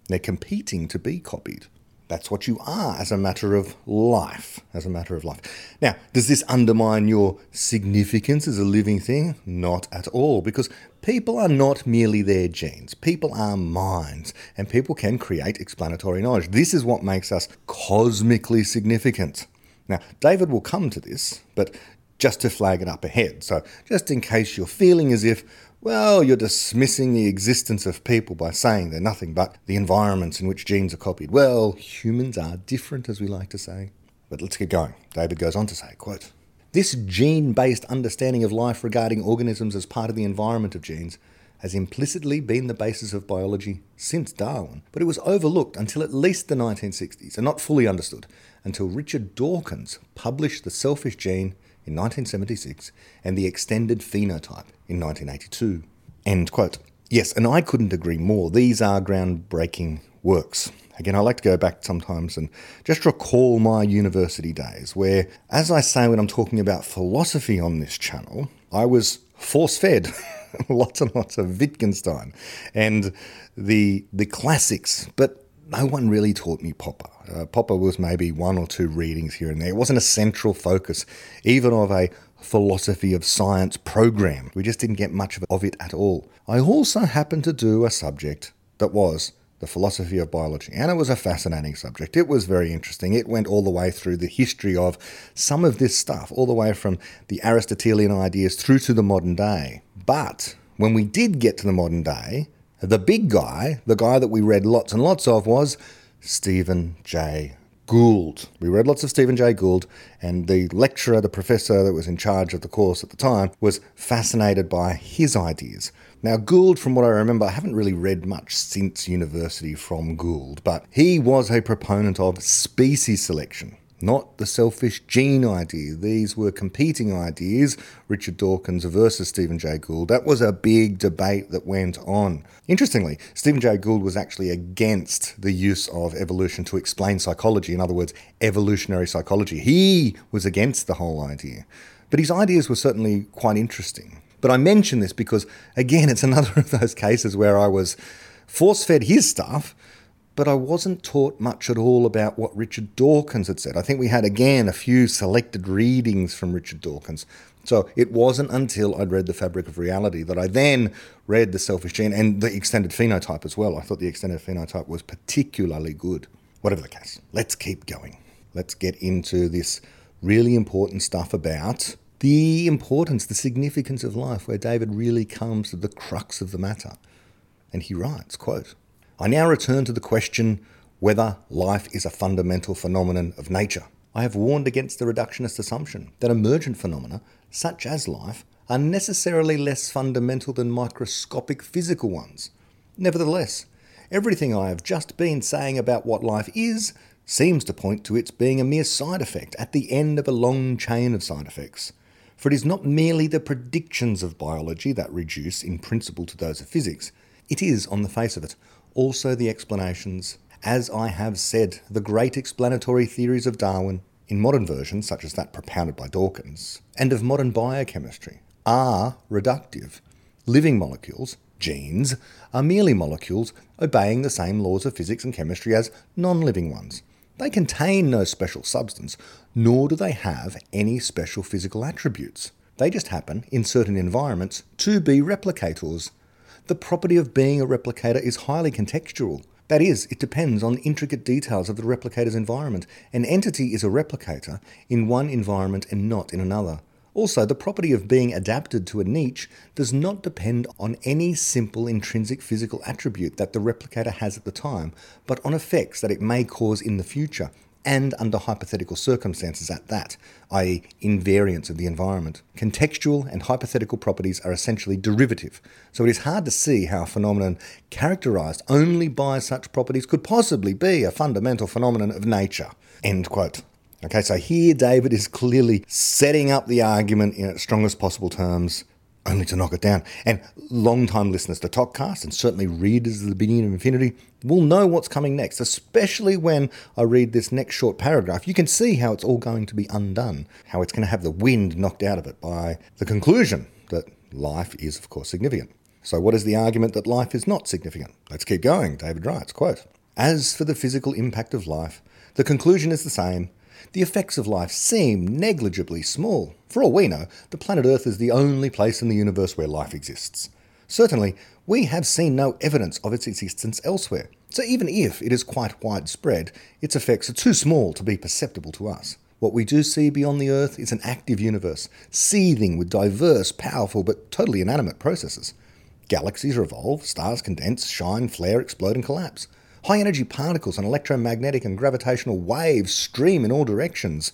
S1: They're competing to be copied. That's what you are as a matter of life. As a matter of life. Now, does this undermine your significance as a living thing? Not at all, because people are not merely their genes. People are minds, and people can create explanatory knowledge. This is what makes us cosmically significant. Now, David will come to this, but just to flag it up ahead. So, just in case you're feeling as if, well, you're dismissing the existence of people by saying they're nothing but the environments in which genes are copied. Well, humans are different, as we like to say. But let's get going. David goes on to say, quote, This gene-based understanding of life regarding organisms as part of the environment of genes has implicitly been the basis of biology since Darwin, but it was overlooked until at least the 1960s and not fully understood until Richard Dawkins published The Selfish Gene in 1976 and The Extended Phenotype in 1982. End quote. Yes, and I couldn't agree more. These are groundbreaking works. Again, I like to go back sometimes and just recall my university days, where, as I say when I'm talking about philosophy on this channel, I was force fed <laughs> lots and lots of Wittgenstein and the the classics, but no one really taught me Popper. Uh, Popper was maybe one or two readings here and there. It wasn't a central focus, even of a philosophy of science program. We just didn't get much of it at all. I also happened to do a subject that was the philosophy of biology, and it was a fascinating subject. It was very interesting. It went all the way through the history of some of this stuff, all the way from the Aristotelian ideas through to the modern day. But when we did get to the modern day, the big guy, the guy that we read lots and lots of, was Stephen Jay Gould. We read lots of Stephen Jay Gould, and the lecturer, the professor that was in charge of the course at the time, was fascinated by his ideas. Now, Gould, from what I remember, I haven't really read much since university from Gould, but he was a proponent of species selection not the selfish gene idea. These were competing ideas, Richard Dawkins versus Stephen Jay Gould. That was a big debate that went on. Interestingly, Stephen Jay Gould was actually against the use of evolution to explain psychology, in other words, evolutionary psychology. He was against the whole idea. But his ideas were certainly quite interesting. But I mention this because, again, it's another <laughs> of those cases where I was force fed his stuff but I wasn't taught much at all about what Richard Dawkins had said. I think we had, again, a few selected readings from Richard Dawkins. So it wasn't until I'd read The Fabric of Reality that I then read The Selfish Gene and the extended phenotype as well. I thought the extended phenotype was particularly good. Whatever the case, let's keep going. Let's get into this really important stuff about the importance, the significance of life, where David really comes to the crux of the matter. And he writes, quote, I now return to the question whether life is a fundamental phenomenon of nature. I have warned against the reductionist assumption that emergent phenomena, such as life, are necessarily less fundamental than microscopic physical ones. Nevertheless, everything I have just been saying about what life is seems to point to its being a mere side effect at the end of a long chain of side effects. For it is not merely the predictions of biology that reduce in principle to those of physics, it is, on the face of it, also the explanations. As I have said, the great explanatory theories of Darwin, in modern versions such as that propounded by Dawkins, and of modern biochemistry, are reductive. Living molecules, genes, are merely molecules obeying the same laws of physics and chemistry as non living ones. They contain no special substance, nor do they have any special physical attributes. They just happen, in certain environments, to be replicators the property of being a replicator is highly contextual. That is, it depends on intricate details of the replicator's environment. An entity is a replicator in one environment and not in another. Also, the property of being adapted to a niche does not depend on any simple intrinsic physical attribute that the replicator has at the time, but on effects that it may cause in the future, and under hypothetical circumstances at that, i.e., invariance of the environment. Contextual and hypothetical properties are essentially derivative, so it is hard to see how a phenomenon characterized only by such properties could possibly be a fundamental phenomenon of nature. End quote. Okay, so here David is clearly setting up the argument in its strongest possible terms only to knock it down. And long-time listeners to ToKCast and certainly readers of the beginning of Infinity will know what's coming next, especially when I read this next short paragraph. You can see how it's all going to be undone, how it's going to have the wind knocked out of it by the conclusion that life is, of course, significant. So, what is the argument that life is not significant? Let's keep going. David writes, quote, As for the physical impact of life, the conclusion is the same. The effects of life seem negligibly small. For all we know, the planet Earth is the only place in the universe where life exists. Certainly, we have seen no evidence of its existence elsewhere. So even if it is quite widespread, its effects are too small to be perceptible to us. What we do see beyond the Earth is an active universe, seething with diverse, powerful, but totally inanimate processes. Galaxies revolve, stars condense, shine, flare, explode, and collapse. High energy particles and electromagnetic and gravitational waves stream in all directions.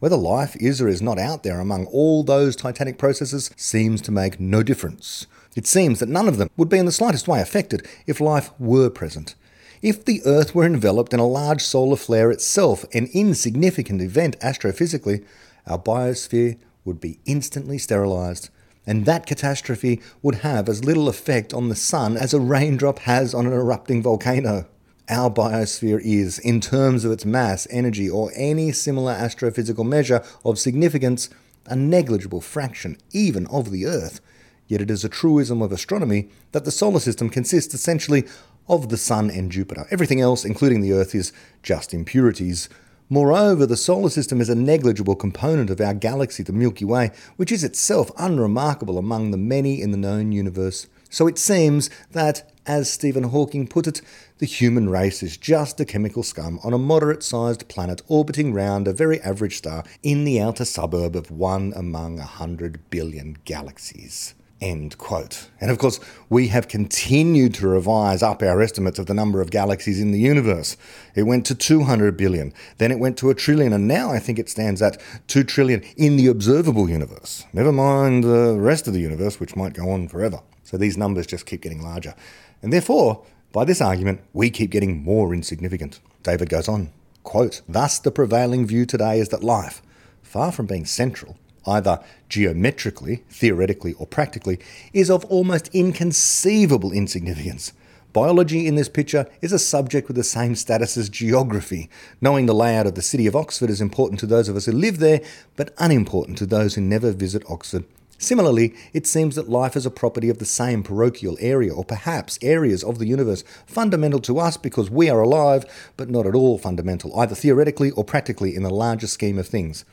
S1: Whether life is or is not out there among all those titanic processes seems to make no difference. It seems that none of them would be in the slightest way affected if life were present. If the Earth were enveloped in a large solar flare itself, an insignificant event astrophysically, our biosphere would be instantly sterilized, and that catastrophe would have as little effect on the Sun as a raindrop has on an erupting volcano. Our biosphere is, in terms of its mass, energy, or any similar astrophysical measure of significance, a negligible fraction even of the Earth. Yet it is a truism of astronomy that the solar system consists essentially of the Sun and Jupiter. Everything else, including the Earth, is just impurities. Moreover, the solar system is a negligible component of our galaxy, the Milky Way, which is itself unremarkable among the many in the known universe. So it seems that, as Stephen Hawking put it, the human race is just a chemical scum on a moderate sized planet orbiting round a very average star in the outer suburb of one among a hundred billion galaxies. End quote. And of course, we have continued to revise up our estimates of the number of galaxies in the universe. It went to 200 billion, then it went to a trillion, and now I think it stands at 2 trillion in the observable universe. Never mind the rest of the universe, which might go on forever. So these numbers just keep getting larger. And therefore, by this argument, we keep getting more insignificant. David goes on, quote, Thus the prevailing view today is that life, far from being central, either geometrically, theoretically, or practically, is of almost inconceivable insignificance. Biology in this picture is a subject with the same status as geography. Knowing the layout of the city of Oxford is important to those of us who live there, but unimportant to those who never visit Oxford. Similarly, it seems that life is a property of the same parochial area, or perhaps areas of the universe, fundamental to us because we are alive, but not at all fundamental, either theoretically or practically in the larger scheme of things.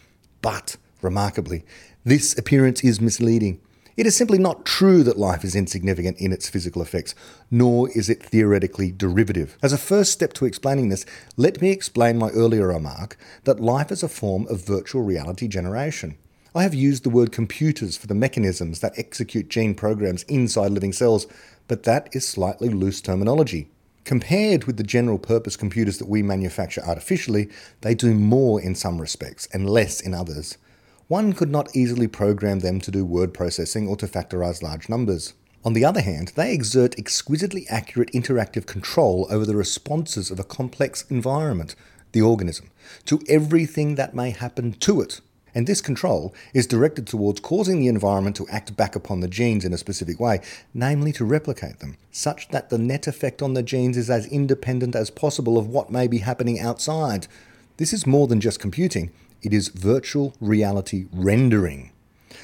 S1: But Remarkably, this appearance is misleading. It is simply not true that life is insignificant in its physical effects, nor is it theoretically derivative. As a first step to explaining this, let me explain my earlier remark that life is a form of virtual reality generation. I have used the word computers for the mechanisms that execute gene programs inside living cells, but that is slightly loose terminology. Compared with the general purpose computers that we manufacture artificially, they do more in some respects and less in others one could not easily program them to do word processing or to factorize large numbers. On the other hand, they exert exquisitely accurate interactive control over the responses of a complex environment, the organism, to everything that may happen to it. And this control is directed towards causing the environment to act back upon the genes in a specific way, namely to replicate them, such that the net effect on the genes is as independent as possible of what may be happening outside. This is more than just computing, it is virtual reality rendering.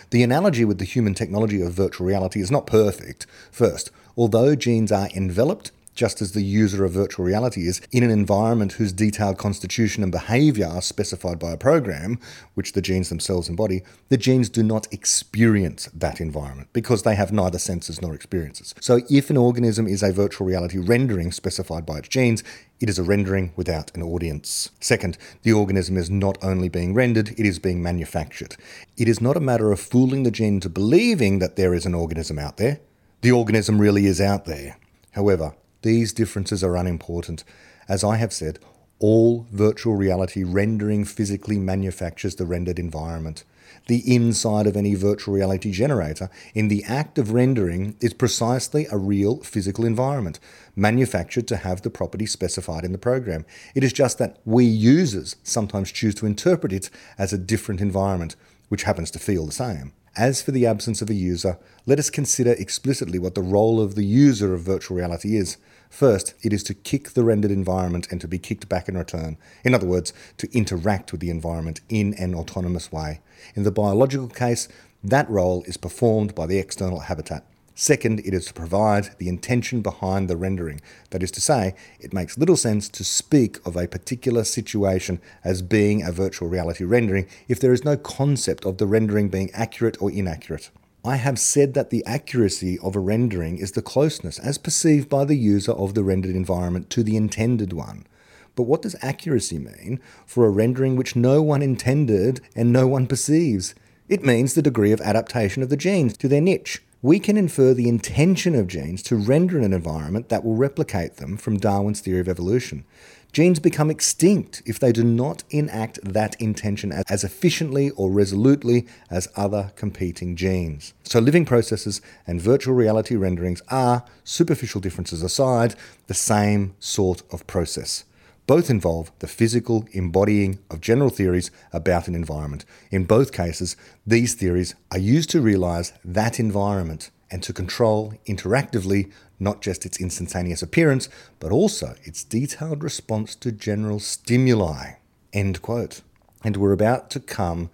S1: The analogy with the human technology of virtual reality is not perfect. First, although genes are enveloped just as the user of virtual reality is, in an environment whose detailed constitution and behavior are specified by a program, which the genes themselves embody, the genes do not experience that environment because they have neither senses nor experiences. So, if an organism is a virtual reality rendering specified by its genes, it is a rendering without an audience. Second, the organism is not only being rendered, it is being manufactured. It is not a matter of fooling the gene to believing that there is an organism out there. The organism really is out there. However, these differences are unimportant. As I have said, all virtual reality rendering physically manufactures the rendered environment. The inside of any virtual reality generator, in the act of rendering, is precisely a real physical environment, manufactured to have the property specified in the program. It is just that we users sometimes choose to interpret it as a different environment, which happens to feel the same. As for the absence of a user, let us consider explicitly what the role of the user of virtual reality is. First, it is to kick the rendered environment and to be kicked back in return. In other words, to interact with the environment in an autonomous way. In the biological case, that role is performed by the external habitat. Second, it is to provide the intention behind the rendering. That is to say, it makes little sense to speak of a particular situation as being a virtual reality rendering if there is no concept of the rendering being accurate or inaccurate. I have said that the accuracy of a rendering is the closeness as perceived by the user of the rendered environment to the intended one. But what does accuracy mean for a rendering which no one intended and no one perceives? It means the degree of adaptation of the genes to their niche we can infer the intention of genes to render an environment that will replicate them from Darwin's theory of evolution. Genes become extinct if they do not enact that intention as efficiently or resolutely as other competing genes. So, living processes and virtual reality renderings are, superficial differences aside, the same sort of process. Both involve the physical embodying of general theories about an environment. In both cases, these theories are used to realize that environment and to control interactively not just its instantaneous appearance, but also its detailed response to general stimuli. End quote. And we're about to come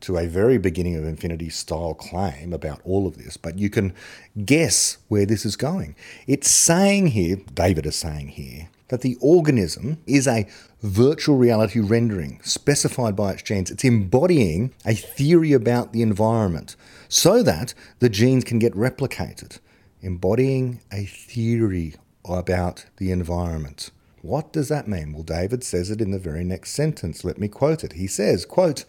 S1: to a very beginning of infinity style claim about all of this, but you can guess where this is going. It's saying here, David is saying here, that the organism is a virtual reality rendering specified by its genes. It's embodying a theory about the environment so that the genes can get replicated. Embodying a theory about the environment. What does that mean? Well, David says it in the very next sentence. Let me quote it. He says, quote,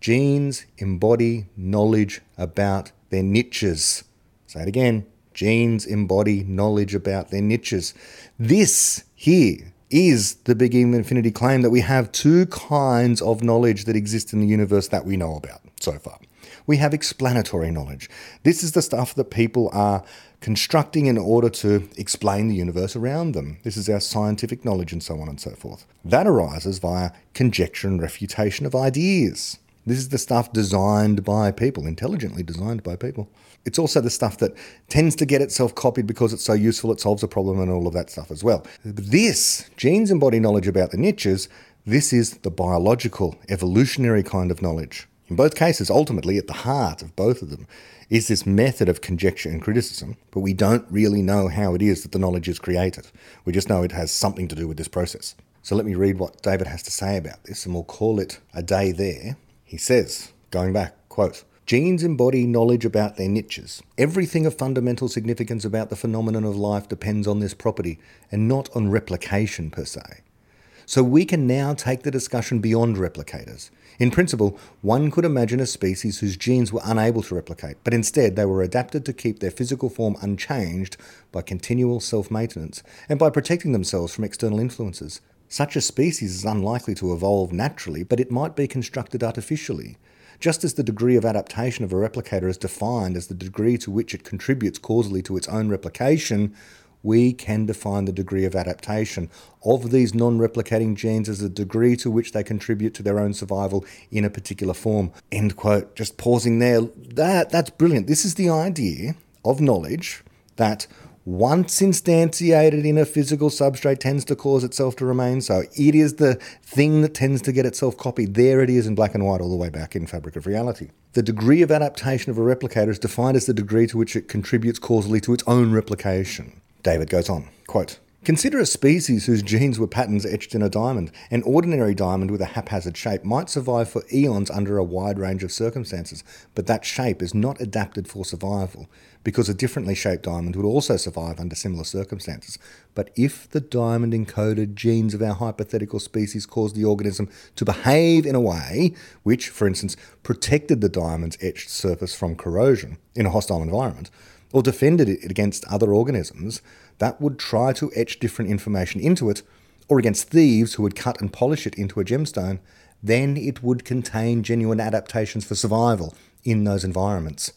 S1: genes embody knowledge about their niches. Say it again. Genes embody knowledge about their niches. This here is the big infinity claim that we have two kinds of knowledge that exist in the universe that we know about so far. We have explanatory knowledge. This is the stuff that people are constructing in order to explain the universe around them. This is our scientific knowledge and so on and so forth. That arises via conjecture and refutation of ideas. This is the stuff designed by people, intelligently designed by people. It's also the stuff that tends to get itself copied because it's so useful, it solves a problem, and all of that stuff as well. This, genes embody knowledge about the niches, this is the biological, evolutionary kind of knowledge. In both cases, ultimately, at the heart of both of them, is this method of conjecture and criticism, but we don't really know how it is that the knowledge is created. We just know it has something to do with this process. So let me read what David has to say about this, and we'll call it a day there he says, going back, quote, Genes embody knowledge about their niches. Everything of fundamental significance about the phenomenon of life depends on this property and not on replication per se. So we can now take the discussion beyond replicators. In principle, one could imagine a species whose genes were unable to replicate, but instead they were adapted to keep their physical form unchanged by continual self maintenance and by protecting themselves from external influences. Such a species is unlikely to evolve naturally, but it might be constructed artificially. Just as the degree of adaptation of a replicator is defined as the degree to which it contributes causally to its own replication, we can define the degree of adaptation of these non replicating genes as the degree to which they contribute to their own survival in a particular form. End quote. Just pausing there. That, that's brilliant. This is the idea of knowledge that once instantiated in a physical substrate, tends to cause itself to remain so. It is the thing that tends to get itself copied. There it is in black and white all the way back in Fabric of Reality. The degree of adaptation of a replicator is defined as the degree to which it contributes causally to its own replication. David goes on, quote, Consider a species whose genes were patterns etched in a diamond. An ordinary diamond with a haphazard shape might survive for eons under a wide range of circumstances, but that shape is not adapted for survival because a differently shaped diamond would also survive under similar circumstances. But if the diamond encoded genes of our hypothetical species caused the organism to behave in a way which, for instance, protected the diamond's etched surface from corrosion in a hostile environment, or defended it against other organisms, that would try to etch different information into it, or against thieves who would cut and polish it into a gemstone, then it would contain genuine adaptations for survival in those environments.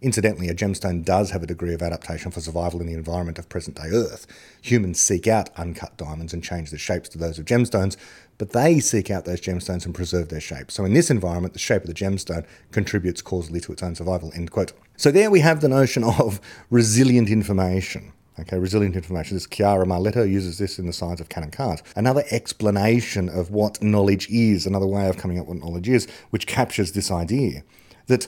S1: Incidentally, a gemstone does have a degree of adaptation for survival in the environment of present day Earth. Humans seek out uncut diamonds and change their shapes to those of gemstones, but they seek out those gemstones and preserve their shape. So in this environment, the shape of the gemstone contributes causally to its own survival. End quote. So there we have the notion <laughs> of resilient information. Okay, resilient information. This Chiara Marletto uses this in the science of Can and Can't. Another explanation of what knowledge is, another way of coming up with what knowledge is, which captures this idea that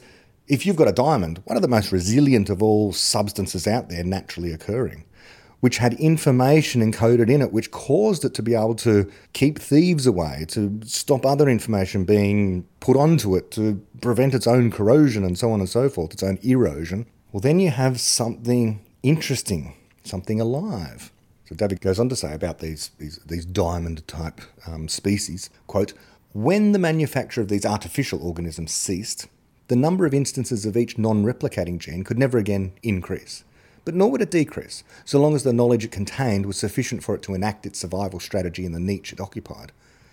S1: If you've got a diamond, one of the most resilient of all substances out there naturally occurring, which had information encoded in it which caused it to be able to keep thieves away, to stop other information being put onto it, to prevent its own corrosion and so on and so forth, its own erosion, well, then you have something interesting, something alive. So David goes on to say about these, these, these diamond type um, species, quote, when the manufacture of these artificial organisms ceased, the number of instances of each non replicating gene could never again increase. But nor would it decrease, so long as the knowledge it contained was sufficient for it to enact its survival strategy in the niche it occupied.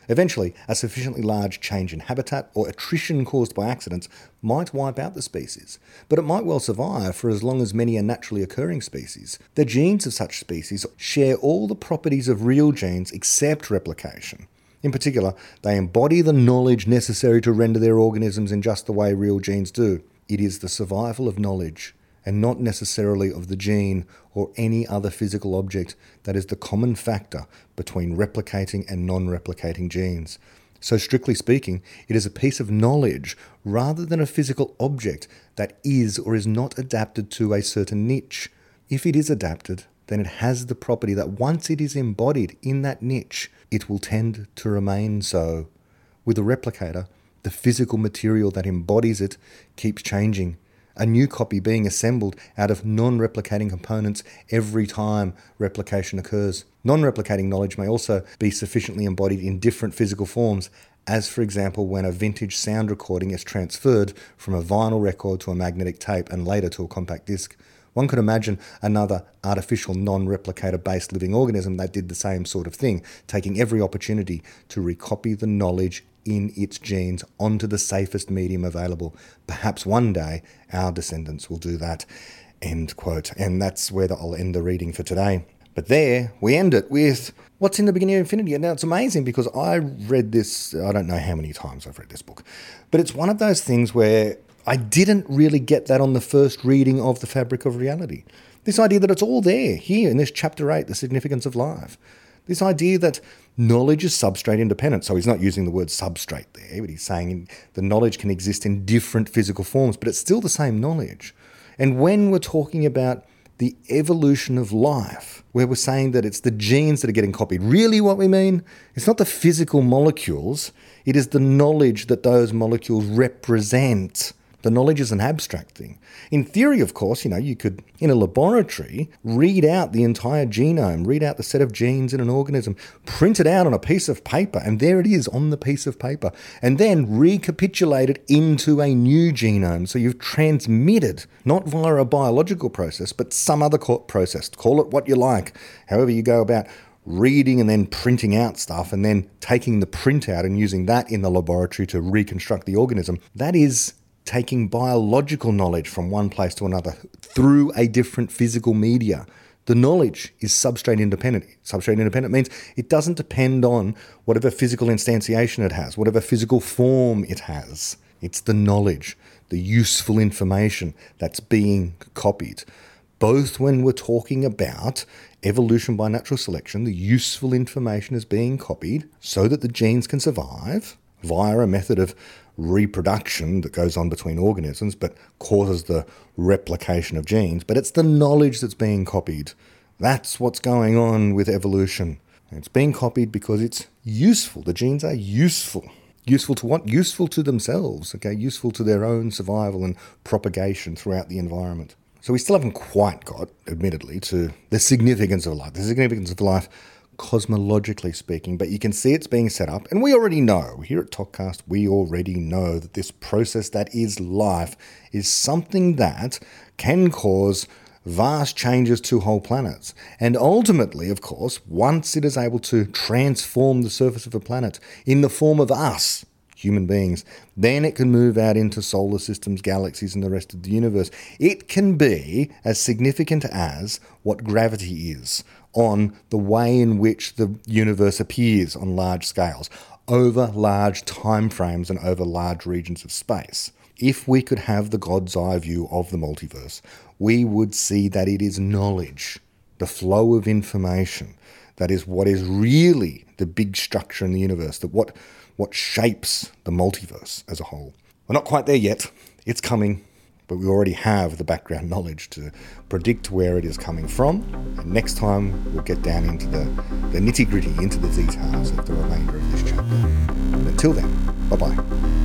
S1: Eventually, a sufficiently large change in habitat or attrition caused by accidents might wipe out the species, but it might well survive for as long as many are naturally occurring species. The genes of such species share all the properties of real genes except replication. In particular, they embody the knowledge necessary to render their organisms in just the way real genes do. It is the survival of knowledge and not necessarily of the gene or any other physical object that is the common factor between replicating and non replicating genes. So, strictly speaking, it is a piece of knowledge rather than a physical object that is or is not adapted to a certain niche. If it is adapted, then it has the property that once it is embodied in that niche, it will tend to remain so. With a replicator, the physical material that embodies it keeps changing a new copy being assembled out of non replicating components every time replication occurs. Non replicating knowledge may also be sufficiently embodied in different physical forms, as for example when a vintage sound recording is transferred from a vinyl record to a magnetic tape and later to a compact disc. One could imagine another artificial non replicator based living organism that did the same sort of thing, taking every opportunity to recopy the knowledge in its genes onto the safest medium available. Perhaps one day our descendants will do that. End quote. And that's where I'll end the reading for today. But there we end it with what's in the beginning of infinity. And now it's amazing because I read this, I don't know how many times I've read this book, but it's one of those things where I didn't really get that on the first reading of The Fabric of Reality. This idea that it's all there here in this chapter 8, The Significance of Life. This idea that knowledge is substrate independent. So he's not using the word substrate there, but he's saying the knowledge can exist in different physical forms, but it's still the same knowledge. And when we're talking about the evolution of life, where we're saying that it's the genes that are getting copied, really what we mean? It's not the physical molecules, it is the knowledge that those molecules represent. The knowledge is an abstract thing. In theory, of course, you know, you could, in a laboratory, read out the entire genome, read out the set of genes in an organism, print it out on a piece of paper, and there it is on the piece of paper, and then recapitulate it into a new genome. So you've transmitted, not via a biological process, but some other process. Call it what you like, however you go about reading and then printing out stuff and then taking the printout and using that in the laboratory to reconstruct the organism. That is taking biological knowledge from one place to another through a different physical media. The knowledge is substrate independent. Substrate independent means it doesn't depend on whatever physical instantiation it has, whatever physical form it has. It's the knowledge, the useful information that's being copied. Both when we're talking about evolution by natural selection, the useful information is being copied so that the genes can survive via a method of reproduction that goes on between organisms but causes the replication of genes, but it's the knowledge that's being copied. That's what's going on with evolution. It's being copied because it's useful. The genes are useful. Useful to what? Useful to themselves, okay? Useful to their own survival and propagation throughout the environment. So we still haven't quite got, admittedly, to the significance of life. The significance of life cosmologically speaking, but you can see it's being set up. And we already know, here at ToKCast, we already know that this process that is life is something that can cause vast changes to whole planets. And ultimately, of course, once it is able to transform the surface of a planet in the form of us, human beings, then it can move out into solar systems, galaxies, and the rest of the universe. It can be as significant as what gravity is on the way in which the universe appears on large scales, over large time frames and over large regions of space. If we could have the God's eye view of the multiverse, we would see that it is knowledge, the flow of information, that is what is really the big structure in the universe, that what, what shapes the multiverse as a whole. We're not quite there yet. It's coming. But we already have the background <laughs> knowledge to predict where it is coming from. And next time, we'll get down into the, the nitty gritty, into the details of the remainder of this chapter. Until then, bye bye.